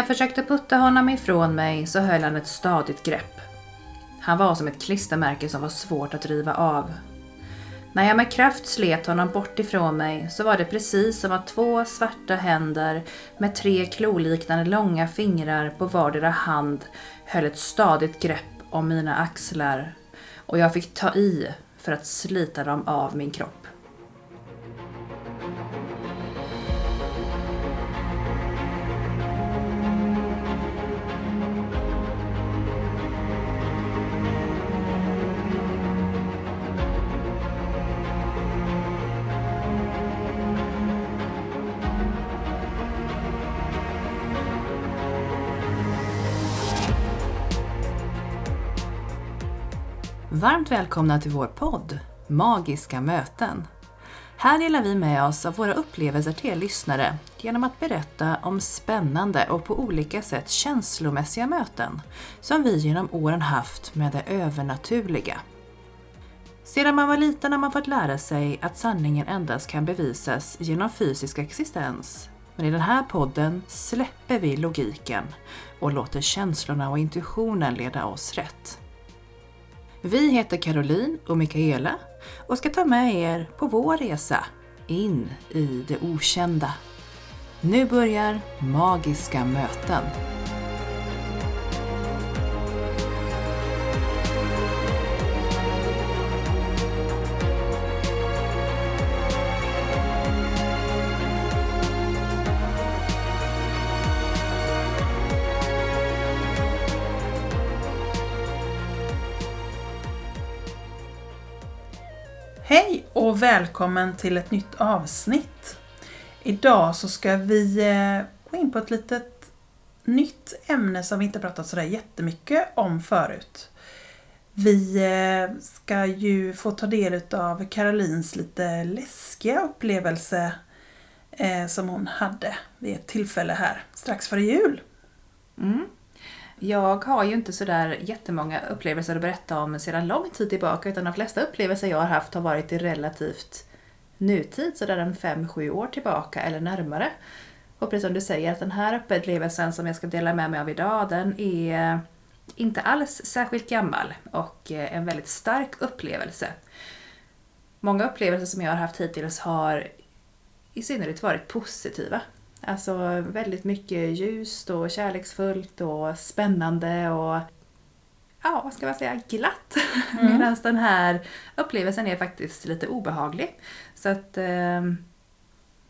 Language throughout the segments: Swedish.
När jag försökte putta honom ifrån mig så höll han ett stadigt grepp. Han var som ett klistermärke som var svårt att riva av. När jag med kraft slet honom bort ifrån mig så var det precis som att två svarta händer med tre kloliknande långa fingrar på vardera hand höll ett stadigt grepp om mina axlar och jag fick ta i för att slita dem av min kropp. Varmt välkomna till vår podd Magiska möten. Här delar vi med oss av våra upplevelser till er lyssnare genom att berätta om spännande och på olika sätt känslomässiga möten som vi genom åren haft med det övernaturliga. Sedan man var liten har man fått lära sig att sanningen endast kan bevisas genom fysisk existens. Men i den här podden släpper vi logiken och låter känslorna och intuitionen leda oss rätt. Vi heter Caroline och Mikaela och ska ta med er på vår resa in i det okända. Nu börjar Magiska möten. Och välkommen till ett nytt avsnitt. Idag så ska vi eh, gå in på ett litet nytt ämne som vi inte pratat sådär jättemycket om förut. Vi eh, ska ju få ta del av Karolins lite läskiga upplevelse eh, som hon hade vid ett tillfälle här strax före jul. Mm. Jag har ju inte sådär jättemånga upplevelser att berätta om sedan lång tid tillbaka utan de flesta upplevelser jag har haft har varit i relativt nutid, sådär en 5-7 år tillbaka eller närmare. Och precis som du säger, att den här upplevelsen som jag ska dela med mig av idag, den är inte alls särskilt gammal och en väldigt stark upplevelse. Många upplevelser som jag har haft hittills har i synnerhet varit positiva. Alltså väldigt mycket ljust och kärleksfullt och spännande och ja, vad ska man säga, glatt. Mm. Medan den här upplevelsen är faktiskt lite obehaglig. Så att, eh,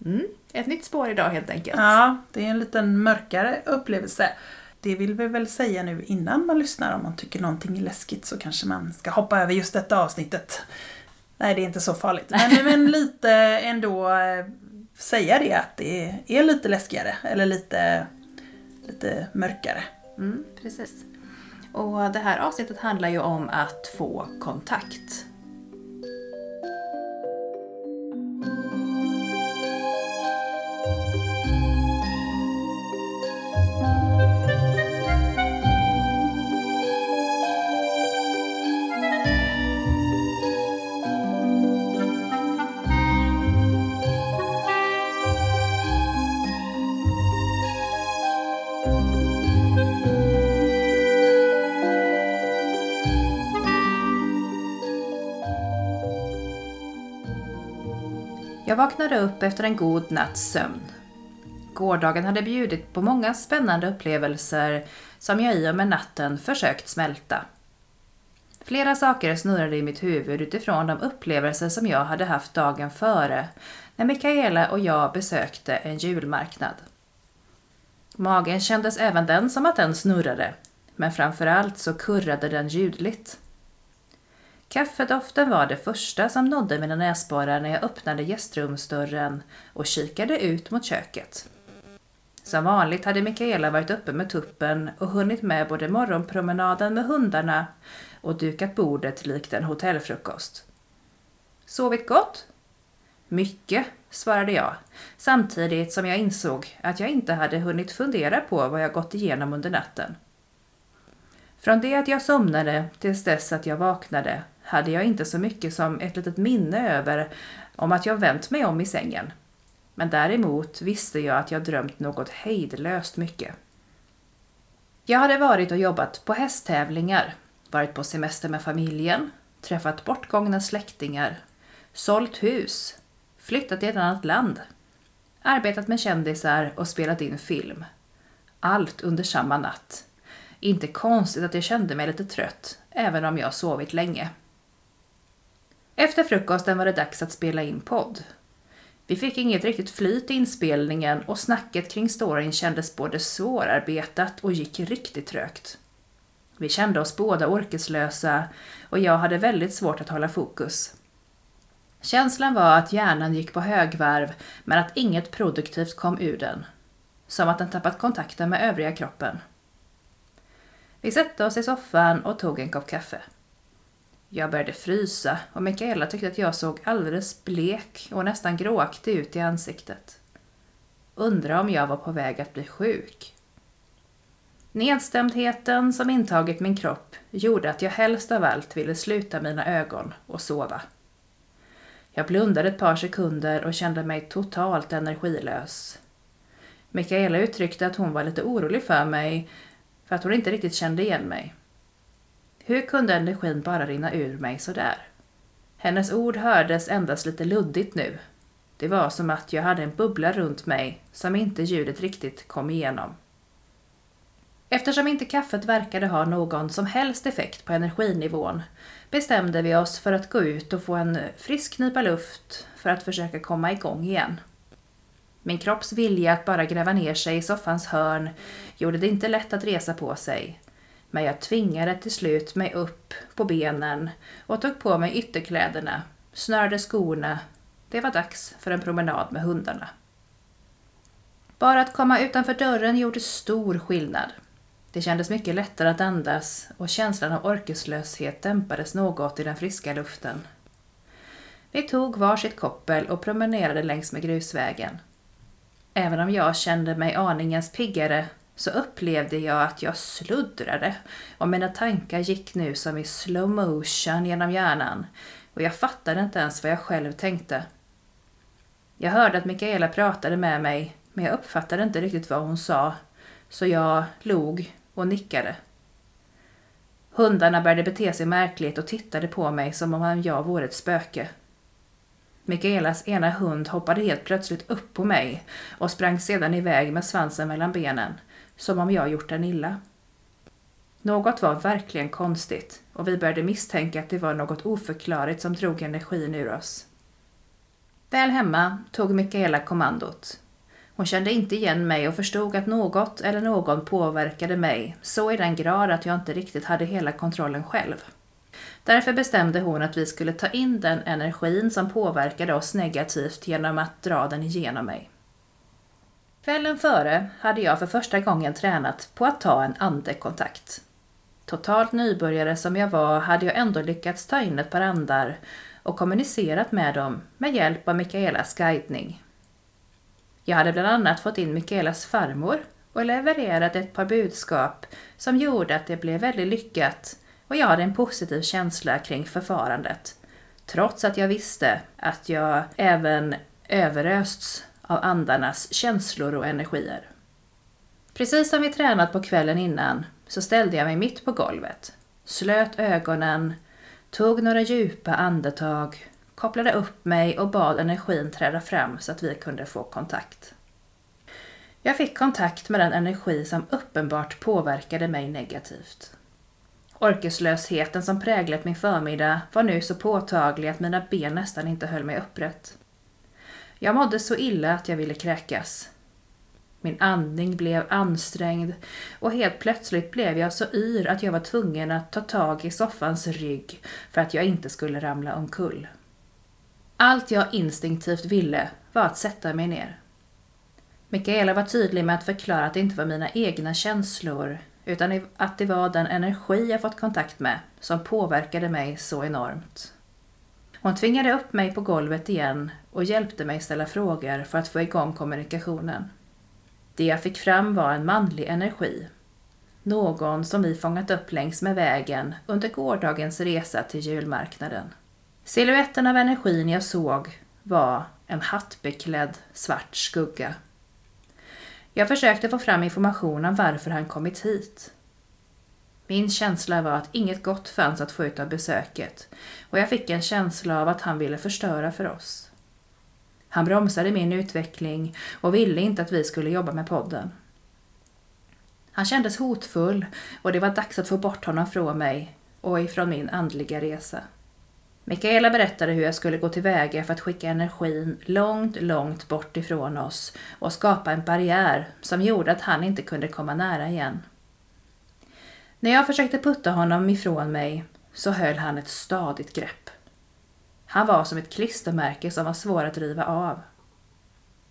mm, ett nytt spår idag helt enkelt. Ja, det är en liten mörkare upplevelse. Det vill vi väl säga nu innan man lyssnar. Om man tycker någonting är läskigt så kanske man ska hoppa över just detta avsnittet. Nej, det är inte så farligt. Men, men lite ändå eh, säga det att det är lite läskigare eller lite, lite mörkare. Mm, precis. Och det här avsnittet handlar ju om att få kontakt. Vaknade upp efter en god natts sömn. Gårdagen hade bjudit på många spännande upplevelser som jag i och med natten försökt smälta. Flera saker snurrade i mitt huvud utifrån de upplevelser som jag hade haft dagen före när Mikaela och jag besökte en julmarknad. Magen kändes även den som att den snurrade, men framförallt så kurrade den ljudligt. Kaffedoften var det första som nådde mina näsborrar när jag öppnade gästrumsdörren och kikade ut mot köket. Som vanligt hade Mikaela varit uppe med tuppen och hunnit med både morgonpromenaden med hundarna och dukat bordet likt en hotellfrukost. Sovit gott? Mycket, svarade jag, samtidigt som jag insåg att jag inte hade hunnit fundera på vad jag gått igenom under natten. Från det att jag somnade tills dess att jag vaknade hade jag inte så mycket som ett litet minne över om att jag vänt mig om i sängen. Men däremot visste jag att jag drömt något hejdlöst mycket. Jag hade varit och jobbat på hästtävlingar, varit på semester med familjen, träffat bortgångna släktingar, sålt hus, flyttat till ett annat land, arbetat med kändisar och spelat in film. Allt under samma natt. Inte konstigt att jag kände mig lite trött, även om jag sovit länge. Efter frukosten var det dags att spela in podd. Vi fick inget riktigt flyt i inspelningen och snacket kring storyn kändes både svårarbetat och gick riktigt trögt. Vi kände oss båda orkeslösa och jag hade väldigt svårt att hålla fokus. Känslan var att hjärnan gick på högvarv men att inget produktivt kom ur den. Som att den tappat kontakten med övriga kroppen. Vi satte oss i soffan och tog en kopp kaffe. Jag började frysa och Mikaela tyckte att jag såg alldeles blek och nästan gråaktig ut i ansiktet. Undra om jag var på väg att bli sjuk. Nedstämdheten som intagit min kropp gjorde att jag helst av allt ville sluta mina ögon och sova. Jag blundade ett par sekunder och kände mig totalt energilös. Mikaela uttryckte att hon var lite orolig för mig för att hon inte riktigt kände igen mig. Hur kunde energin bara rinna ur mig sådär? Hennes ord hördes endast lite luddigt nu. Det var som att jag hade en bubbla runt mig som inte ljudet riktigt kom igenom. Eftersom inte kaffet verkade ha någon som helst effekt på energinivån bestämde vi oss för att gå ut och få en frisk nypa luft för att försöka komma igång igen. Min kropps vilja att bara gräva ner sig i soffans hörn gjorde det inte lätt att resa på sig. Men jag tvingade till slut mig upp på benen och tog på mig ytterkläderna, snörde skorna. Det var dags för en promenad med hundarna. Bara att komma utanför dörren gjorde stor skillnad. Det kändes mycket lättare att andas och känslan av orkeslöshet dämpades något i den friska luften. Vi tog varsitt koppel och promenerade längs med grusvägen. Även om jag kände mig aningens piggare så upplevde jag att jag sluddrade och mina tankar gick nu som i slow motion genom hjärnan och jag fattade inte ens vad jag själv tänkte. Jag hörde att Mikaela pratade med mig men jag uppfattade inte riktigt vad hon sa så jag log och nickade. Hundarna började bete sig märkligt och tittade på mig som om jag vore ett spöke. Mikaelas ena hund hoppade helt plötsligt upp på mig och sprang sedan iväg med svansen mellan benen, som om jag gjort den illa. Något var verkligen konstigt och vi började misstänka att det var något oförklarligt som drog energin ur oss. Väl hemma tog Mikaela kommandot. Hon kände inte igen mig och förstod att något eller någon påverkade mig så i den grad att jag inte riktigt hade hela kontrollen själv. Därför bestämde hon att vi skulle ta in den energin som påverkade oss negativt genom att dra den igenom mig. Kvällen före hade jag för första gången tränat på att ta en andekontakt. Totalt nybörjare som jag var hade jag ändå lyckats ta in ett par andar och kommunicerat med dem med hjälp av Mikaelas guidning. Jag hade bland annat fått in Mikaelas farmor och levererat ett par budskap som gjorde att det blev väldigt lyckat och jag hade en positiv känsla kring förfarandet. Trots att jag visste att jag även överösts av andarnas känslor och energier. Precis som vi tränat på kvällen innan så ställde jag mig mitt på golvet, slöt ögonen, tog några djupa andetag, kopplade upp mig och bad energin träda fram så att vi kunde få kontakt. Jag fick kontakt med den energi som uppenbart påverkade mig negativt. Orkeslösheten som präglat min förmiddag var nu så påtaglig att mina ben nästan inte höll mig upprätt. Jag mådde så illa att jag ville kräkas. Min andning blev ansträngd och helt plötsligt blev jag så yr att jag var tvungen att ta tag i soffans rygg för att jag inte skulle ramla omkull. Allt jag instinktivt ville var att sätta mig ner. Mikaela var tydlig med att förklara att det inte var mina egna känslor utan att det var den energi jag fått kontakt med som påverkade mig så enormt. Hon tvingade upp mig på golvet igen och hjälpte mig ställa frågor för att få igång kommunikationen. Det jag fick fram var en manlig energi. Någon som vi fångat upp längs med vägen under gårdagens resa till julmarknaden. Siluetten av energin jag såg var en hattbeklädd svart skugga. Jag försökte få fram information om varför han kommit hit. Min känsla var att inget gott fanns att få ut av besöket och jag fick en känsla av att han ville förstöra för oss. Han bromsade min utveckling och ville inte att vi skulle jobba med podden. Han kändes hotfull och det var dags att få bort honom från mig och ifrån min andliga resa. Mikaela berättade hur jag skulle gå tillväga för att skicka energin långt, långt bort ifrån oss och skapa en barriär som gjorde att han inte kunde komma nära igen. När jag försökte putta honom ifrån mig så höll han ett stadigt grepp. Han var som ett klistermärke som var svår att riva av.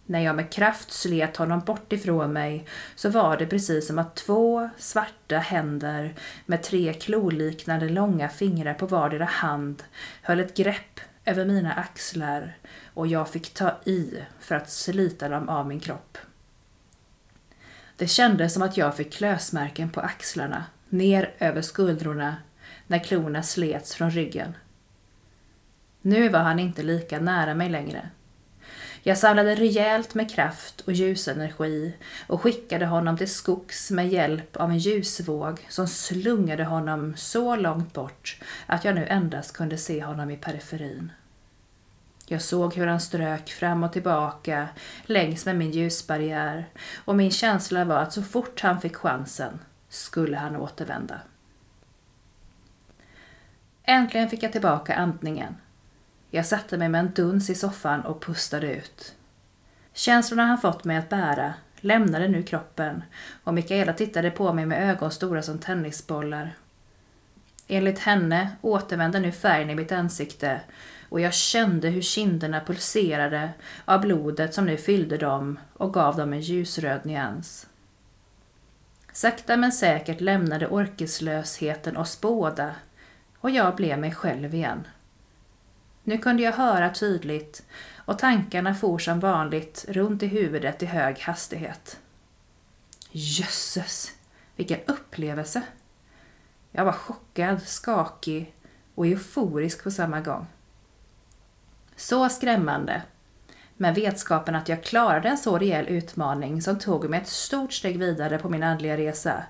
När jag med kraft slet honom bort ifrån mig så var det precis som att två svarta händer med tre kloliknande långa fingrar på vardera hand höll ett grepp över mina axlar och jag fick ta i för att slita dem av min kropp. Det kändes som att jag fick klösmärken på axlarna, ner över skuldrorna, när klorna slets från ryggen. Nu var han inte lika nära mig längre. Jag samlade rejält med kraft och ljusenergi och skickade honom till skogs med hjälp av en ljusvåg som slungade honom så långt bort att jag nu endast kunde se honom i periferin. Jag såg hur han strök fram och tillbaka längs med min ljusbarriär och min känsla var att så fort han fick chansen skulle han återvända. Äntligen fick jag tillbaka andningen jag satte mig med en duns i soffan och pustade ut. Känslorna han fått mig att bära lämnade nu kroppen och Mikaela tittade på mig med ögon stora som tennisbollar. Enligt henne återvände nu färgen i mitt ansikte och jag kände hur kinderna pulserade av blodet som nu fyllde dem och gav dem en ljusröd nyans. Sakta men säkert lämnade orkeslösheten oss båda och jag blev mig själv igen. Nu kunde jag höra tydligt och tankarna for som vanligt runt i huvudet i hög hastighet. Jösses, vilken upplevelse! Jag var chockad, skakig och euforisk på samma gång. Så skrämmande, men vetskapen att jag klarade en så rejäl utmaning som tog mig ett stort steg vidare på min andliga resa.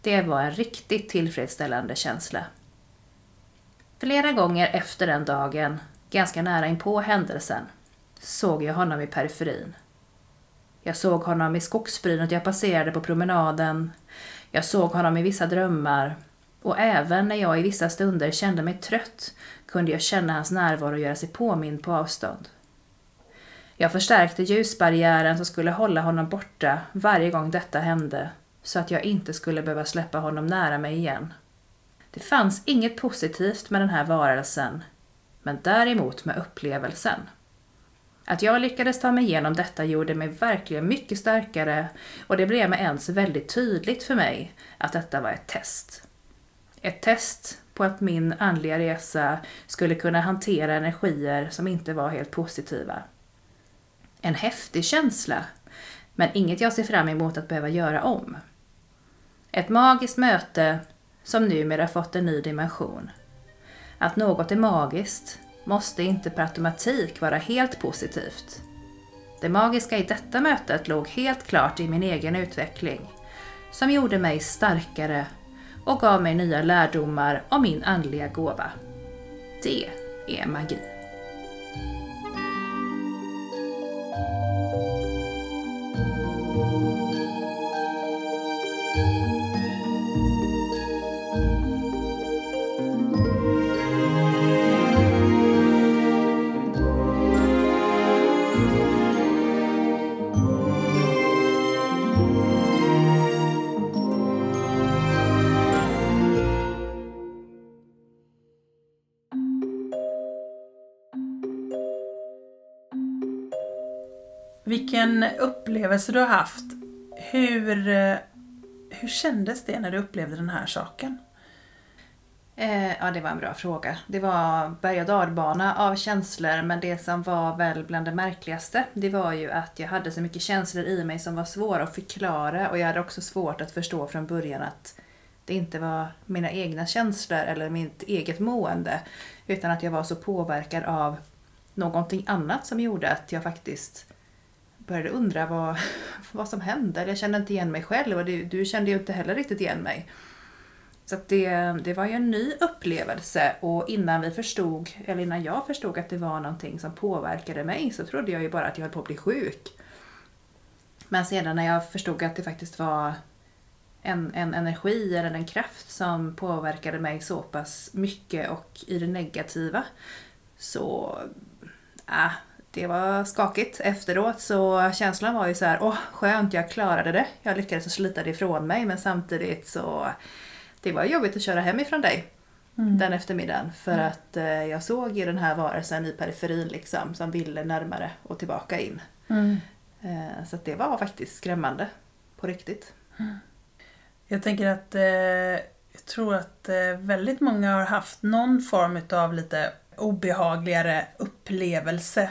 Det var en riktigt tillfredsställande känsla. Flera gånger efter den dagen ganska nära inpå händelsen, såg jag honom i periferin. Jag såg honom i skogsbrynet jag passerade på promenaden. Jag såg honom i vissa drömmar. Och även när jag i vissa stunder kände mig trött kunde jag känna hans närvaro göra sig påmind på avstånd. Jag förstärkte ljusbarriären som skulle hålla honom borta varje gång detta hände så att jag inte skulle behöva släppa honom nära mig igen. Det fanns inget positivt med den här varelsen men däremot med upplevelsen. Att jag lyckades ta mig igenom detta gjorde mig verkligen mycket starkare och det blev med ens väldigt tydligt för mig att detta var ett test. Ett test på att min andliga resa skulle kunna hantera energier som inte var helt positiva. En häftig känsla, men inget jag ser fram emot att behöva göra om. Ett magiskt möte som numera fått en ny dimension. Att något är magiskt måste inte per automatik vara helt positivt. Det magiska i detta mötet låg helt klart i min egen utveckling, som gjorde mig starkare och gav mig nya lärdomar om min andliga gåva. Det är magi. Vilken upplevelse du har haft. Hur, eh, hur kändes det när du upplevde den här saken? Eh, ja, det var en bra fråga. Det var berg och dalbana av känslor men det som var väl bland det märkligaste det var ju att jag hade så mycket känslor i mig som var svåra att förklara och jag hade också svårt att förstå från början att det inte var mina egna känslor eller mitt eget mående utan att jag var så påverkad av någonting annat som gjorde att jag faktiskt började undra vad, vad som hände. Jag kände inte igen mig själv och du, du kände ju inte heller riktigt igen mig. Så att det, det var ju en ny upplevelse och innan vi förstod, eller innan jag förstod att det var någonting som påverkade mig så trodde jag ju bara att jag höll på att bli sjuk. Men sedan när jag förstod att det faktiskt var en, en energi eller en kraft som påverkade mig så pass mycket och i det negativa så äh, det var skakigt. Efteråt så känslan var ju så här, åh skönt jag klarade det. Jag lyckades slita det ifrån mig men samtidigt så det var jobbigt att köra hem ifrån dig mm. den eftermiddagen. För mm. att eh, jag såg ju den här varelsen i periferin liksom som ville närmare och tillbaka in. Mm. Eh, så det var faktiskt skrämmande på riktigt. Mm. Jag tänker att eh, jag tror att eh, väldigt många har haft någon form av lite obehagligare upplevelse.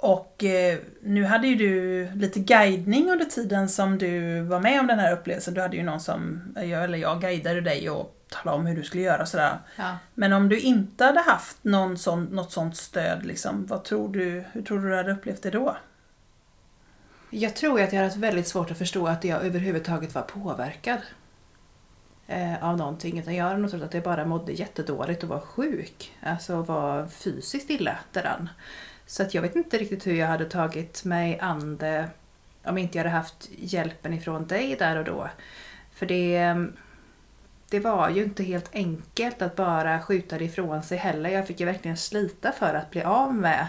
Och eh, nu hade ju du lite guidning under tiden som du var med om den här upplevelsen. Du hade ju någon som, jag, eller jag guidade dig och talade om hur du skulle göra och sådär. Ja. Men om du inte hade haft någon sån, något sånt stöd, liksom, vad tror du, hur tror du du hade upplevt det då? Jag tror att jag hade väldigt svårt att förstå att jag överhuvudtaget var påverkad eh, av någonting. Utan jag hade nog trott att jag bara mådde jättedåligt och var sjuk. Alltså var fysiskt illa däran. Så att jag vet inte riktigt hur jag hade tagit mig an det om inte jag hade haft hjälpen ifrån dig där och då. För det, det var ju inte helt enkelt att bara skjuta det ifrån sig heller. Jag fick ju verkligen slita för att bli av med,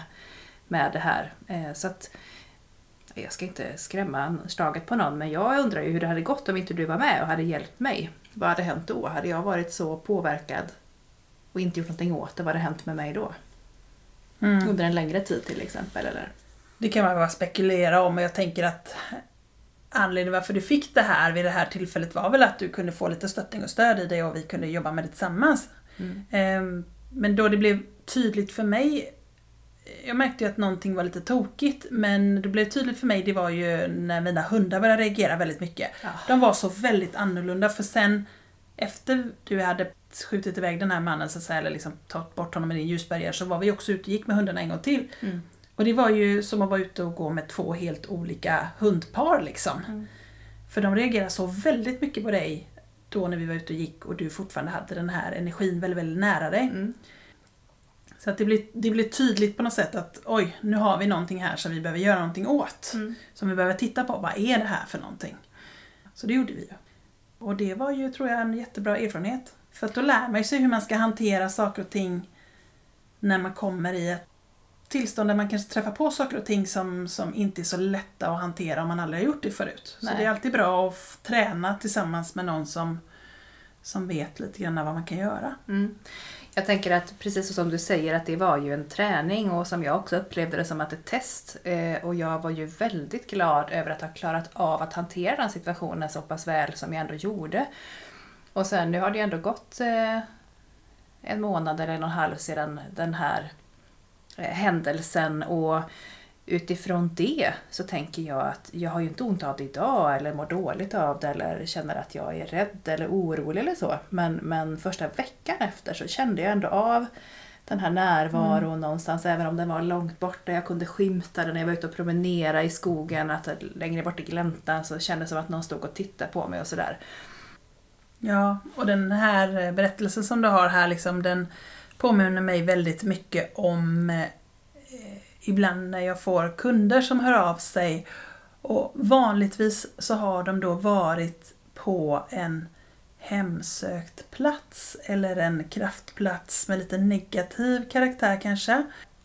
med det här. Eh, så att jag ska inte skrämma slaget på någon men jag undrar ju hur det hade gått om inte du var med och hade hjälpt mig. Vad hade hänt då? Hade jag varit så påverkad och inte gjort någonting åt det, vad hade hänt med mig då? Mm. Under en längre tid till exempel eller? Det kan man bara spekulera om och jag tänker att anledningen varför du fick det här vid det här tillfället var väl att du kunde få lite stöttning och stöd i det och vi kunde jobba med det tillsammans. Mm. Ehm, men då det blev tydligt för mig jag märkte ju att någonting var lite tokigt men det blev tydligt för mig det var ju när mina hundar började reagera väldigt mycket. Ja. De var så väldigt annorlunda för sen efter du hade skjutit iväg den här mannen så att säga, eller liksom tagit bort honom med din ljusbarriär så var vi också ute och gick med hundarna en gång till. Mm. Och det var ju som att vara ute och gå med två helt olika hundpar liksom. Mm. För de reagerade så väldigt mycket på dig då när vi var ute och gick och du fortfarande hade den här energin väldigt, väldigt nära dig. Mm. Så att det blir, det blir tydligt på något sätt att oj, nu har vi någonting här som vi behöver göra någonting åt. Mm. Som vi behöver titta på, vad är det här för någonting? Så det gjorde vi ju. Och det var ju, tror jag, en jättebra erfarenhet. För att då lär man sig hur man ska hantera saker och ting när man kommer i ett tillstånd där man kanske träffar på saker och ting som, som inte är så lätta att hantera om man aldrig har gjort det förut. Nej. Så det är alltid bra att träna tillsammans med någon som, som vet lite grann vad man kan göra. Mm. Jag tänker att precis som du säger att det var ju en träning och som jag också upplevde det som att ett test. Eh, och jag var ju väldigt glad över att ha klarat av att hantera den situationen så pass väl som jag ändå gjorde. Och sen nu har det ju ändå gått eh, en månad eller en och en halv sedan den här eh, händelsen och utifrån det så tänker jag att jag har ju inte ont av det idag eller mår dåligt av det eller känner att jag är rädd eller orolig eller så. Men, men första veckan efter så kände jag ändå av den här närvaron mm. någonstans, även om den var långt borta. Jag kunde skymta den när jag var ute och promenerade i skogen, att längre bort i gläntan så kändes det som att någon stod och tittade på mig och sådär. Ja, och den här berättelsen som du har här, liksom, den påminner mig väldigt mycket om eh, ibland när jag får kunder som hör av sig och vanligtvis så har de då varit på en hemsökt plats eller en kraftplats med lite negativ karaktär kanske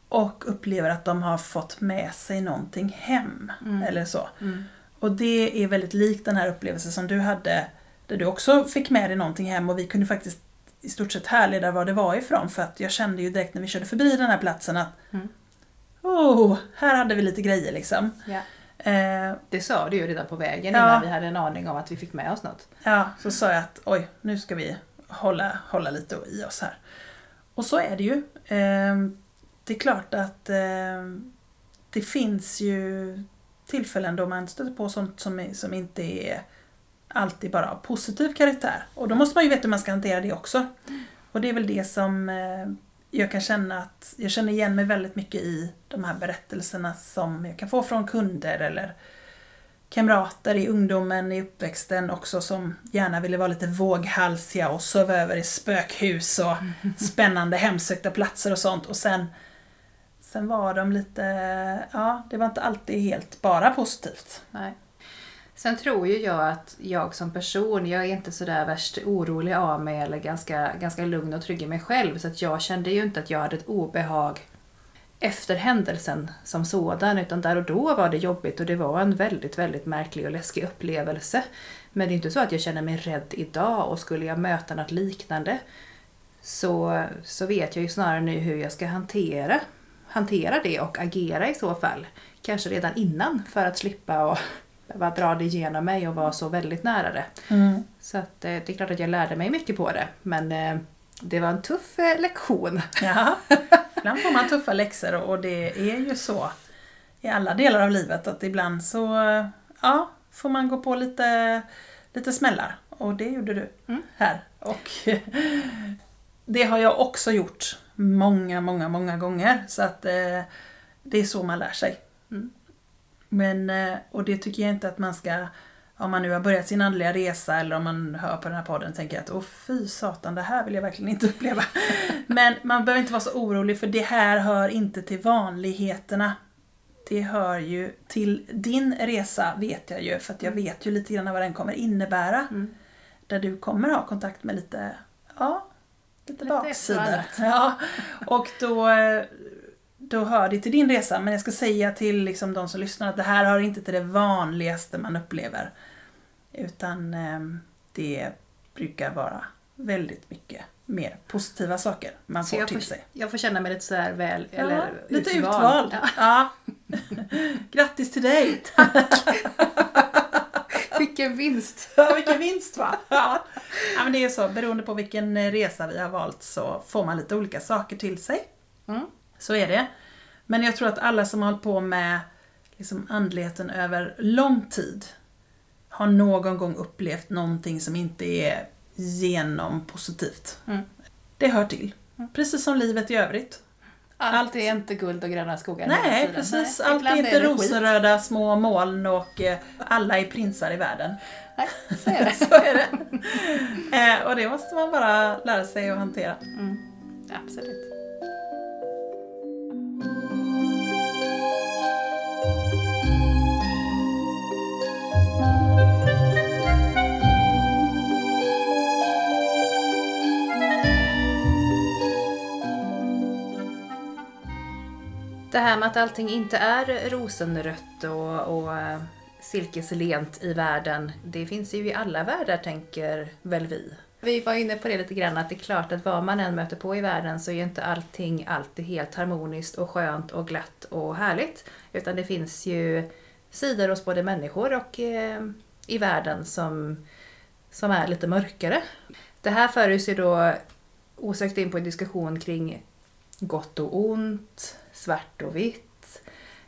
och upplever att de har fått med sig någonting hem mm. eller så. Mm. Och det är väldigt likt den här upplevelsen som du hade där du också fick med dig någonting hem och vi kunde faktiskt i stort sett härleda var det var ifrån för att jag kände ju direkt när vi körde förbi den här platsen att mm oh, här hade vi lite grejer liksom. Ja. Eh, det sa du ju redan på vägen ja. innan vi hade en aning om att vi fick med oss något. Ja, så sa jag att oj, nu ska vi hålla, hålla lite i oss här. Och så är det ju. Eh, det är klart att eh, det finns ju tillfällen då man stöter på sånt som, som inte är alltid bara av positiv karaktär. Och då måste man ju veta hur man ska hantera det också. Och det är väl det som eh, jag kan känna att jag känner igen mig väldigt mycket i de här berättelserna som jag kan få från kunder eller kamrater i ungdomen, i uppväxten också som gärna ville vara lite våghalsiga och sova över i spökhus och spännande hemsökta platser och sånt. Och sen, sen var de lite, ja, det var inte alltid helt bara positivt. Nej. Sen tror ju jag att jag som person, jag är inte sådär värst orolig av mig eller ganska, ganska lugn och trygg i mig själv. Så att jag kände ju inte att jag hade ett obehag efter händelsen som sådan. Utan där och då var det jobbigt och det var en väldigt, väldigt märklig och läskig upplevelse. Men det är inte så att jag känner mig rädd idag och skulle jag möta något liknande så, så vet jag ju snarare nu hur jag ska hantera, hantera det och agera i så fall. Kanske redan innan för att slippa och behöva dra det igenom mig och vara så väldigt nära det. Mm. Så att, eh, det är klart att jag lärde mig mycket på det. Men eh, det var en tuff eh, lektion. Ja, ibland får man tuffa läxor och det är ju så i alla delar av livet att ibland så ja, får man gå på lite, lite smällar. Och det gjorde du Mm. här. Och det har jag också gjort många, många, många gånger. Så att det är så man lär sig. Mm. Men, eh, och det tycker jag inte att man ska, om man nu har börjat sin andliga resa eller om man hör på den här podden tänker att åh fy satan, det här vill jag verkligen inte uppleva. Men man behöver inte vara så orolig för det här hör inte till vanligheterna. Det hör ju till din resa vet jag ju, för att jag vet ju lite grann vad den kommer innebära. Mm. Där du kommer ha kontakt med lite, ja, lite, Lite annat. Ja, och då, eh, då hör det till din resa. Men jag ska säga till liksom de som lyssnar att det här hör inte till det vanligaste man upplever. Utan eh, det brukar vara väldigt mycket mer positiva saker man Så får till får, sig. jag får känna mig lite sådär väl, Ja, eller lite utvald. utvald. Ja. Ja. Grattis till dig! Vilken vinst! Ja, vilken vinst va? Ja. ja, men det är så. Beroende på vilken eh, resa vi har valt så får man lite olika saker till sig. Mm. Så är det. Men jag tror att alla som har hållit på med liksom andligheten över lång tid har någon gång upplevt någonting som inte är genompositivt. Mm. Det hör till. Precis som livet i övrigt. Allt, Allt- är inte guld och gröna skogar Nej, precis. Nej, Allt är inte rosenröda små moln och eh, alla är prinsar i världen. Nej, så är det. Så är det. Eh, och det måste man bara lära sig att hantera. Mm. Absolut. Det här med att allting inte är rosenrött och, och eh, silkeslent i världen, det finns ju i alla världar tänker väl vi. Vi var inne på det lite grann att det är klart att vad man än möter på i världen så är ju inte allting alltid helt harmoniskt och skönt och glatt och härligt. Utan det finns ju sidor hos både människor och eh, i världen som, som är lite mörkare. Det här för oss ju då osökt in på en diskussion kring gott och ont, svart och vitt.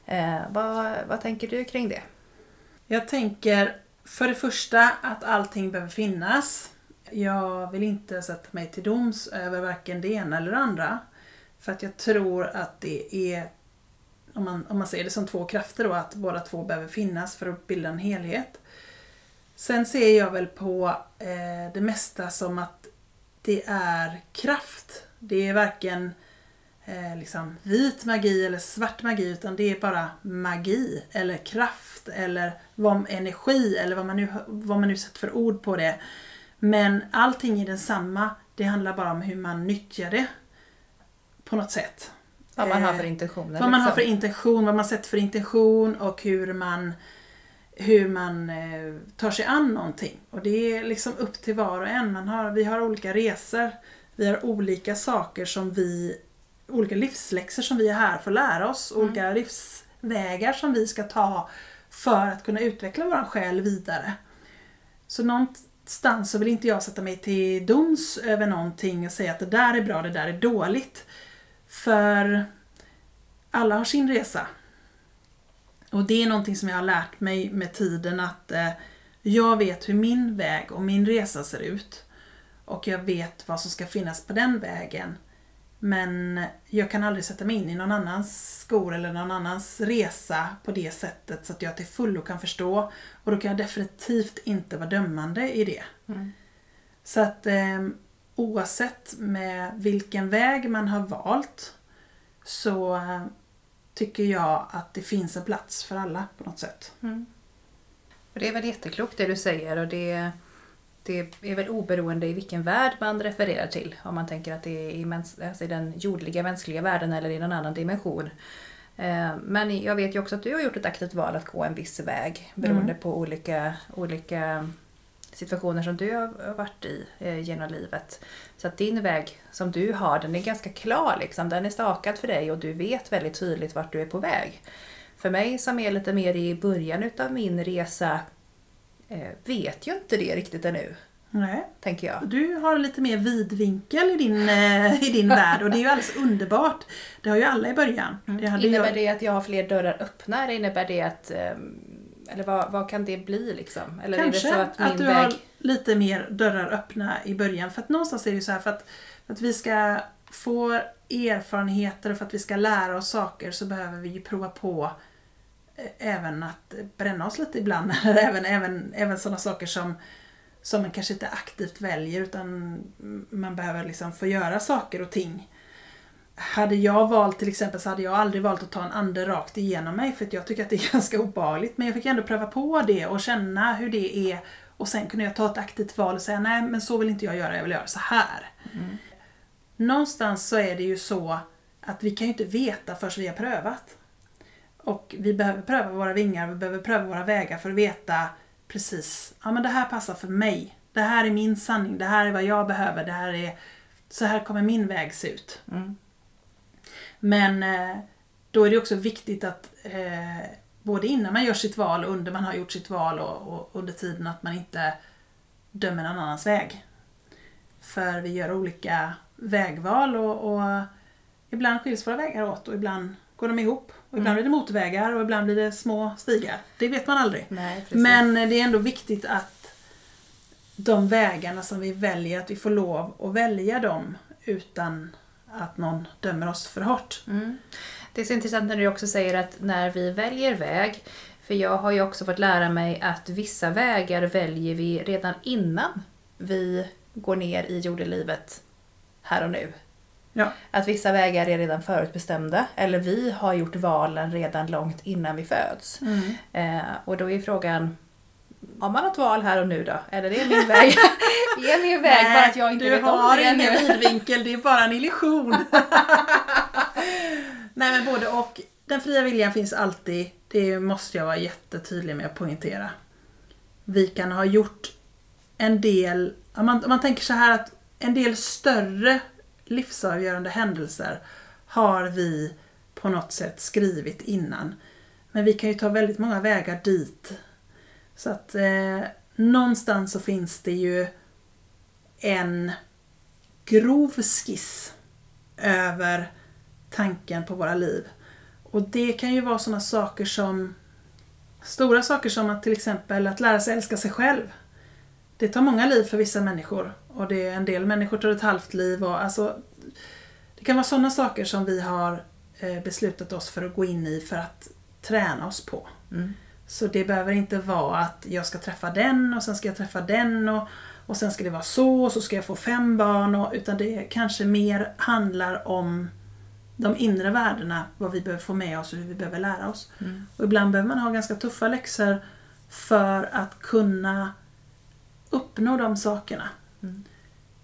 Eh, vad, vad tänker du kring det? Jag tänker för det första att allting behöver finnas. Jag vill inte sätta mig till doms över varken det ena eller det andra. För att jag tror att det är, om man, om man ser det som två krafter då, att båda två behöver finnas för att bilda en helhet. Sen ser jag väl på eh, det mesta som att det är kraft. Det är varken eh, liksom vit magi eller svart magi utan det är bara magi eller kraft eller vad, energi eller vad man, nu, vad man nu sätter för ord på det. Men allting är densamma. Det handlar bara om hur man nyttjar det på något sätt. Vad man har Eh, för intentioner. vad man har liksom. för intention, vad man sätter för intention och hur man, hur man eh, tar sig an någonting. Och det är liksom upp till var och en. Man har, vi har olika resor, vi har olika saker som vi, olika livsläxor som vi är här för att lära oss, olika livsvägar som vi ska ta för att kunna utveckla vår själ vidare. Så någonstans så vill inte jag sätta mig till doms över någonting och säga att det där är bra, det där är dåligt. För alla har sin resa. Och det är någonting som jag har lärt mig med tiden att eh, jag vet hur min väg och min resa ser ut. Och jag vet vad som ska finnas på den vägen. Men jag kan aldrig sätta mig in i någon annans skor eller någon annans resa på det sättet så att jag till fullo kan förstå. Och då kan jag definitivt inte vara dömande i det. Mm. Så att eh, oavsett med vilken väg man har valt så eh, tycker jag att det finns en plats för alla på något sätt. Mm. Och det är väl jätteklokt det du säger och det, det är väl oberoende i vilken värld man refererar till. Om man tänker att det är i, alltså i den jordliga mänskliga världen eller i någon annan dimension. Eh, Men jag vet ju också att du har gjort ett aktivt val att gå en viss väg beroende på olika, olika situationer som du har varit i eh, genom livet. Så att din väg som du har, den är ganska klar liksom. Den är stakad för dig och du vet väldigt tydligt vart du är på väg. För mig som är lite mer i början utav min resa vet ju inte det riktigt ännu, Nej. tänker jag. Du har lite mer vidvinkel i din, eh, i din värld och det är ju alldeles underbart. Det har ju alla i början. Hade Innebär jag... det att jag har fler dörrar öppna eller innebär det att ehm, eller vad, vad kan det bli liksom? Eller Kanske är det så att min du väg... har lite mer dörrar öppna i början. För att någonstans är det ju så här för att, för att vi ska få erfarenheter och för att vi ska lära oss saker så behöver vi ju prova på eh, även att bränna oss lite ibland. Eller även, även, även sådana saker som, som man kanske inte aktivt väljer utan man behöver liksom få göra saker och ting. Hade jag valt till exempel så hade jag aldrig valt att ta en ande rakt igenom mig för att jag tycker att det är ganska obehagligt. Men jag fick ändå pröva på det och känna hur det är och sen kunde jag ta ett aktivt val och säga nej men så vill inte jag göra, jag vill göra så här. Någonstans så är det ju så att vi kan ju inte veta förrän vi har prövat. Och vi behöver pröva våra vingar, vi behöver pröva våra vägar för att veta precis, ja men det här passar för mig. Det här är min sanning, det här är vad jag behöver, det här är, så här kommer min väg se ut. Mm. Men eh, då är det också viktigt att eh, både innan man gör sitt val och under man har gjort sitt val och, och under tiden att man inte dömer någon annans väg. För vi gör olika vägval och, och ibland skiljs våra vägar åt och ibland går de ihop. Och ibland blir det motorvägar och ibland blir det små stigar. Det vet man aldrig. Nej. Men eh, det är ändå viktigt att de vägarna som vi väljer, att vi får lov att välja dem utan att någon dömer oss för hårt. Mm. Det är så intressant när du också säger att när vi väljer väg, för jag har ju också fått lära mig att vissa vägar väljer vi redan innan vi går ner i jordelivet här och nu. Ja. Att vissa vägar är redan förutbestämda, eller vi har gjort valen redan långt innan vi föds. Eh, och då är frågan, har man något val här och nu då? Eller är min väg, är min väg bara att jag inte du vet om har det ingen ännu? vidvinkel, det är bara en illusion. Nej men både och. Den fria viljan finns alltid. Det måste jag vara jättetydlig med att poängtera. Vi kan ha gjort en del, om man, om man tänker så här att en del större livsavgörande händelser har vi på något sätt skrivit innan. Men vi kan ju ta väldigt många vägar dit. Så att eh, någonstans så finns det ju en grov skiss över tanken på våra liv. Och det kan ju vara sådana saker som Stora saker som att till exempel att lära sig älska sig själv. Det tar många liv för vissa människor och det är en del människor tar ett halvt liv och alltså Det kan vara sådana saker som vi har eh, beslutat oss för att gå in i för att träna oss på. Mm. Så det behöver inte vara att jag ska träffa den och sen ska jag träffa den och, och sen ska det vara så och så ska jag få fem barn. Och, utan det kanske mer handlar om de inre värdena, vad vi behöver få med oss och hur vi behöver lära oss. Mm. Och ibland behöver man ha ganska tuffa läxor för att kunna uppnå de sakerna. Mm.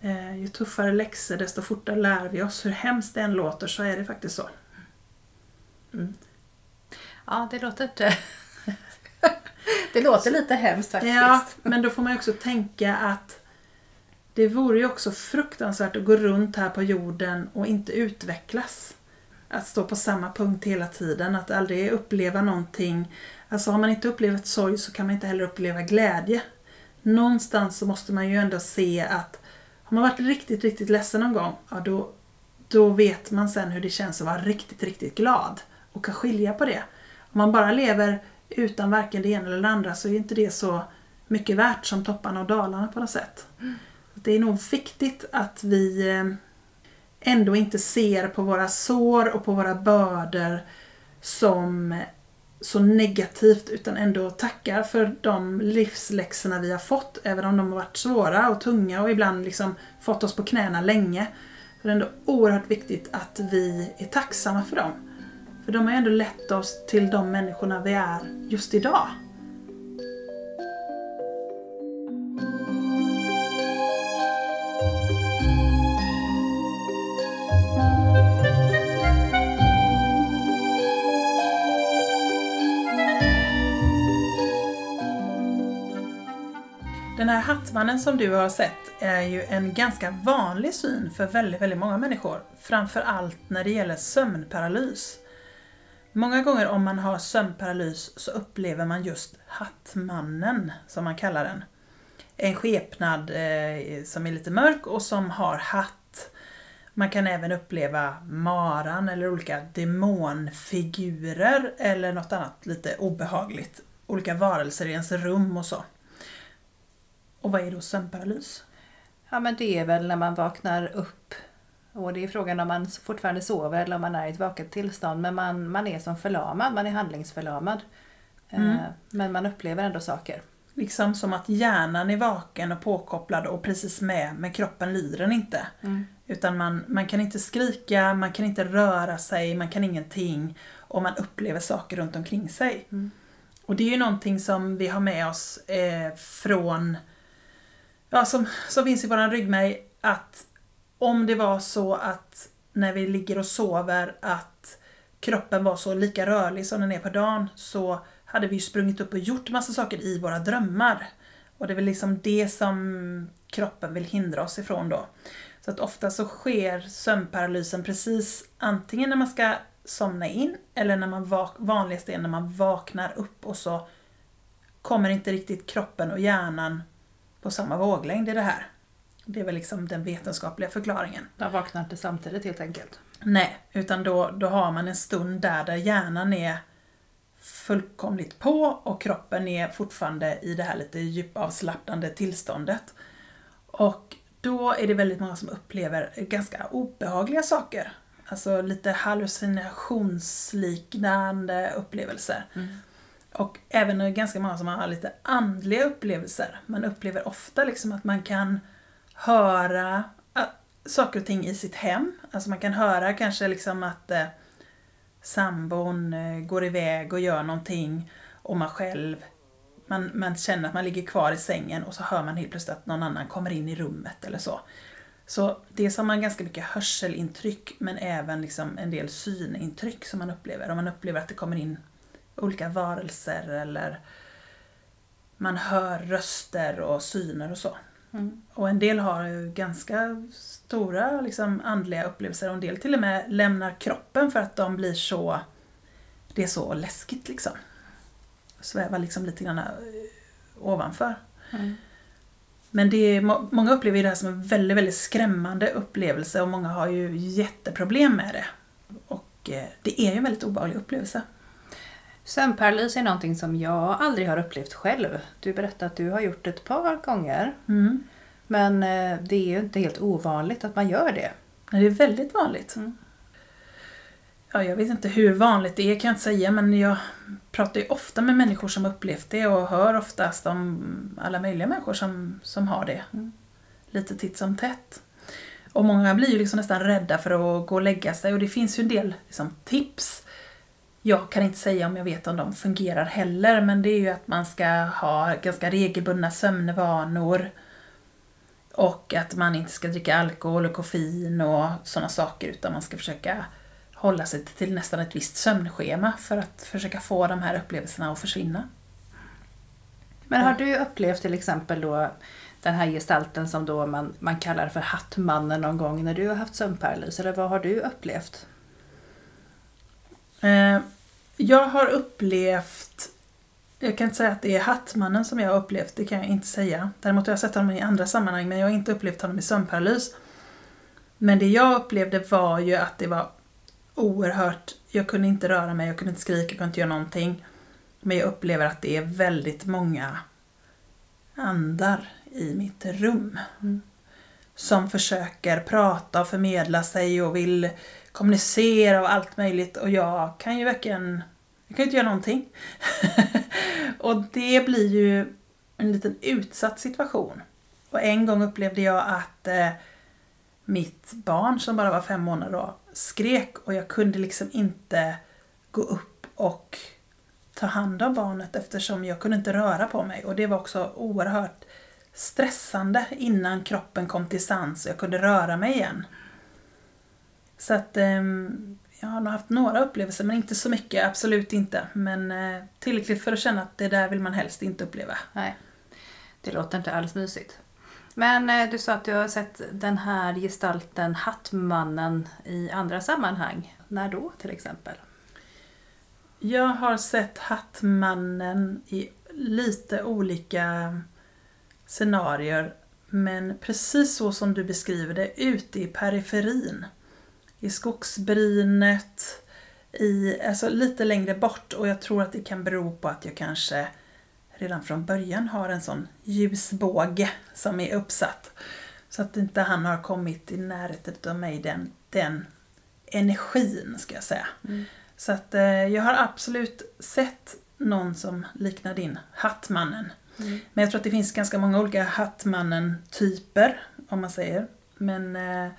Eh, ju tuffare läxor desto fortare lär vi oss. Hur hemskt det än låter så är det faktiskt så. Ja, det låter inte... det låter lite hemskt faktiskt. Ja, men då får man också tänka att det vore ju också fruktansvärt att gå runt här på jorden och inte utvecklas. Att stå på samma punkt hela tiden, att aldrig uppleva någonting. Alltså har man inte upplevt sorg så kan man inte heller uppleva glädje. Någonstans så måste man ju ändå se att har man varit riktigt, riktigt ledsen någon gång, ja då, då vet man sen hur det känns att vara riktigt, riktigt glad och kan skilja på det. Om man bara lever utan varken det ena eller det andra så är inte det så mycket värt som topparna och dalarna på något sätt. Det är nog viktigt att vi eh, ändå inte ser på våra sår och på våra bördor som så negativt utan ändå tackar för de livsläxorna vi har fått även om de har varit svåra och tunga och ibland liksom fått oss på knäna länge. Så det är ändå oerhört viktigt att vi är tacksamma för dem. För de har ju ändå lett oss till de människorna vi är just idag. Hattmannen som du har sett är ju en ganska vanlig syn för väldigt, väldigt många människor. Framförallt när det gäller sömnparalys. Många gånger om man har sömnparalys så upplever man just hattmannen, som man kallar den. En skepnad eh, som är lite mörk och som har hatt. Man kan även uppleva maran eller olika demonfigurer eller något annat lite obehagligt. Olika varelser i ens rum och så. Och vad är då sömnparalys? Ja men det är väl när man vaknar upp och det är frågan om man fortfarande sover eller om man är i ett vaket tillstånd. Men man, man är som förlamad, man är handlingsförlamad. Mm. Eh, Men man upplever ändå saker. Liksom som att hjärnan är vaken och påkopplad och precis med, men kroppen lyder den inte. Utan man, man kan inte skrika, man kan inte röra sig, man kan ingenting. Och man upplever saker runt omkring sig. Mm. Och det är ju någonting som vi har med oss eh, från, ja som, som finns i våran ryggmärg, att om det var så att när vi ligger och sover att kroppen var så lika rörlig som den är på dagen så hade vi ju sprungit upp och gjort massa saker i våra drömmar. Och det är väl liksom det som kroppen vill hindra oss ifrån då. Så att ofta så sker sömnparalysen precis antingen när man ska somna in eller när man vak- vanligast är när man vaknar upp och så kommer inte riktigt kroppen och hjärnan på samma våglängd i det här. Det är väl liksom den vetenskapliga förklaringen. De vaknar inte samtidigt helt enkelt. Nej, utan då, då har man en stund där, där hjärnan är fullkomligt på och kroppen är fortfarande i det här lite djupavslappnande tillståndet. Och då är det väldigt många som upplever ganska obehagliga saker. Alltså lite hallucinationsliknande upplevelser. Och även ganska många som har lite andliga upplevelser. Man upplever ofta liksom att man kan höra ah, saker och ting i sitt hem. Alltså man kan höra kanske liksom att eh, sambon eh, går iväg och gör någonting och man själv man, man känner att man ligger kvar i sängen och så hör man helt plötsligt att någon annan kommer in i rummet eller så. Så dels har man ganska mycket hörselintryck men även liksom en del synintryck som man upplever. Om man upplever att det kommer in olika varelser eller man hör röster och syner och så. Och en del har ju ganska stora liksom, andliga upplevelser och en del till och med lämnar kroppen för att de blir så... Det är så läskigt liksom. Svävar liksom lite grann eh, ovanför. Mm. Men det är, må- många upplever ju det här som en väldigt, väldigt skrämmande upplevelse och många har ju jätteproblem med det. Och eh, det är ju en väldigt obehaglig upplevelse. Sömnparalys är någonting som jag aldrig har upplevt själv. Du berättade att du har gjort det ett par gånger. Mm. Men eh, det är ju inte helt ovanligt att man gör det. Men det är väldigt vanligt. Mm. Ja, jag vet inte hur vanligt det är kan jag inte säga men jag pratar ju ofta med människor som upplevt det och hör oftast om alla möjliga människor som, som har det. Mm. Lite titt som tätt. Och många blir ju liksom nästan rädda för att gå och lägga sig och det finns ju en del liksom, tips. Jag kan inte säga om jag vet om de fungerar heller men det är ju att man ska ha ganska regelbundna sömnvanor. Och att man inte ska dricka alkohol och koffein och sådana saker utan man ska försöka hålla sig till nästan ett visst sömnschema för att försöka få de här upplevelserna att försvinna. Men har du upplevt till exempel då den här gestalten som då man, man kallar för Hattmannen någon gång när du har haft sömnparalys? Eller vad har du upplevt? Eh, jag har upplevt, jag kan inte säga att det är Hattmannen som jag har upplevt, det kan jag inte säga. Däremot har jag sett honom i andra sammanhang men jag har inte upplevt honom i sömnparalys. Men det jag upplevde var ju att det var oerhört, jag kunde inte röra mig, jag kunde inte skrika, jag kunde inte göra någonting. Men jag upplever att det är väldigt många andar i mitt rum. Mm. som försöker prata och förmedla sig och vill kommunicera och allt möjligt och jag kan ju verkligen, jag kan ju inte göra någonting. och det blir ju en liten utsatt situation. Och en gång upplevde jag att eh, mitt barn som bara var fem månader då, skrek och jag kunde liksom inte gå upp och ta hand om barnet eftersom jag kunde inte röra på mig. Och det var också oerhört stressande innan kroppen kom till sans och jag kunde röra mig igen. Så att ehm, jag har nog haft några upplevelser, men inte så mycket, absolut inte. Men eh, tillräckligt för att känna att det där vill man helst inte uppleva. Nej, det låter inte alls mysigt. Men eh, du sa att du har sett den här gestalten Hattmannen i andra sammanhang. När då till exempel? Jag har sett Hattmannen i lite olika scenarier men precis så som du beskriver det, ute i periferin. I skogsbrynet, i, alltså lite längre bort och jag tror att det kan bero på att jag kanske redan från början har en sån ljusbåge som är uppsatt. Så att inte han har kommit i närheten av mig, den, den energin ska jag säga. Mm. Så att eh, jag har absolut sett någon som liknar din Hattmannen. Mm. Men jag tror att det finns ganska många olika Hattmannen-typer, om man säger. Men eh,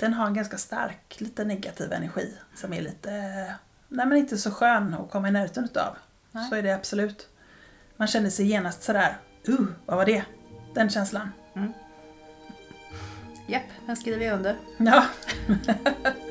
den har en ganska stark, lite negativ energi som är lite, nej men inte så skön att komma i närheten utav. Nej. Så är det absolut. Man känner sig genast sådär, uh, vad var det? Den känslan. Mm. Japp, den skriver jag under. Ja.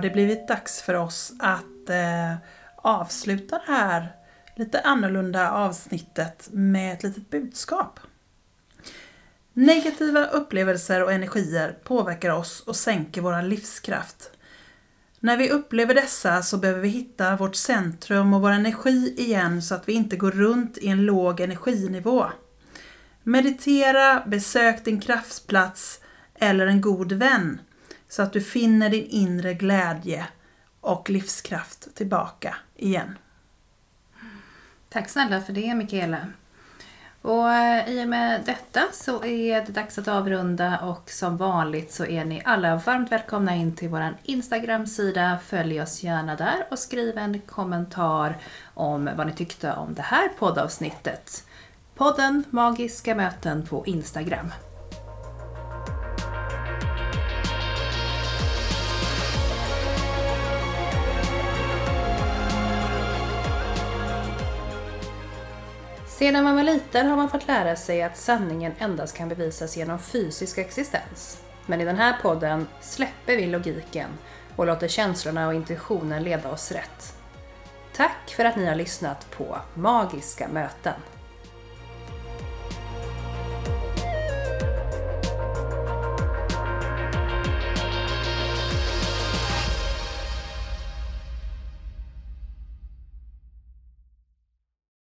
har det blivit dags för oss att eh, avsluta det här lite annorlunda avsnittet med ett litet budskap. Negativa upplevelser och energier påverkar oss och sänker vår livskraft. När vi upplever dessa så behöver vi hitta vårt centrum och vår energi igen så att vi inte går runt i en låg energinivå. Meditera, besök din kraftplats eller en god vän så att du finner din inre glädje och livskraft tillbaka igen. Tack snälla för det Mikaela. Och eh, i och med detta så är det dags att avrunda och som vanligt så är ni alla varmt välkomna in till vår Instagram-sida. Följ oss gärna där och skriv en kommentar om vad ni tyckte om det här poddavsnittet. Podden Magiska möten på Instagram. Sedan man var liten har man fått lära sig att sanningen endast kan bevisas genom fysisk existens. Men i den här podden släpper vi logiken och låter känslorna och intuitionen leda oss rätt. Tack för att ni har lyssnat på Magiska möten.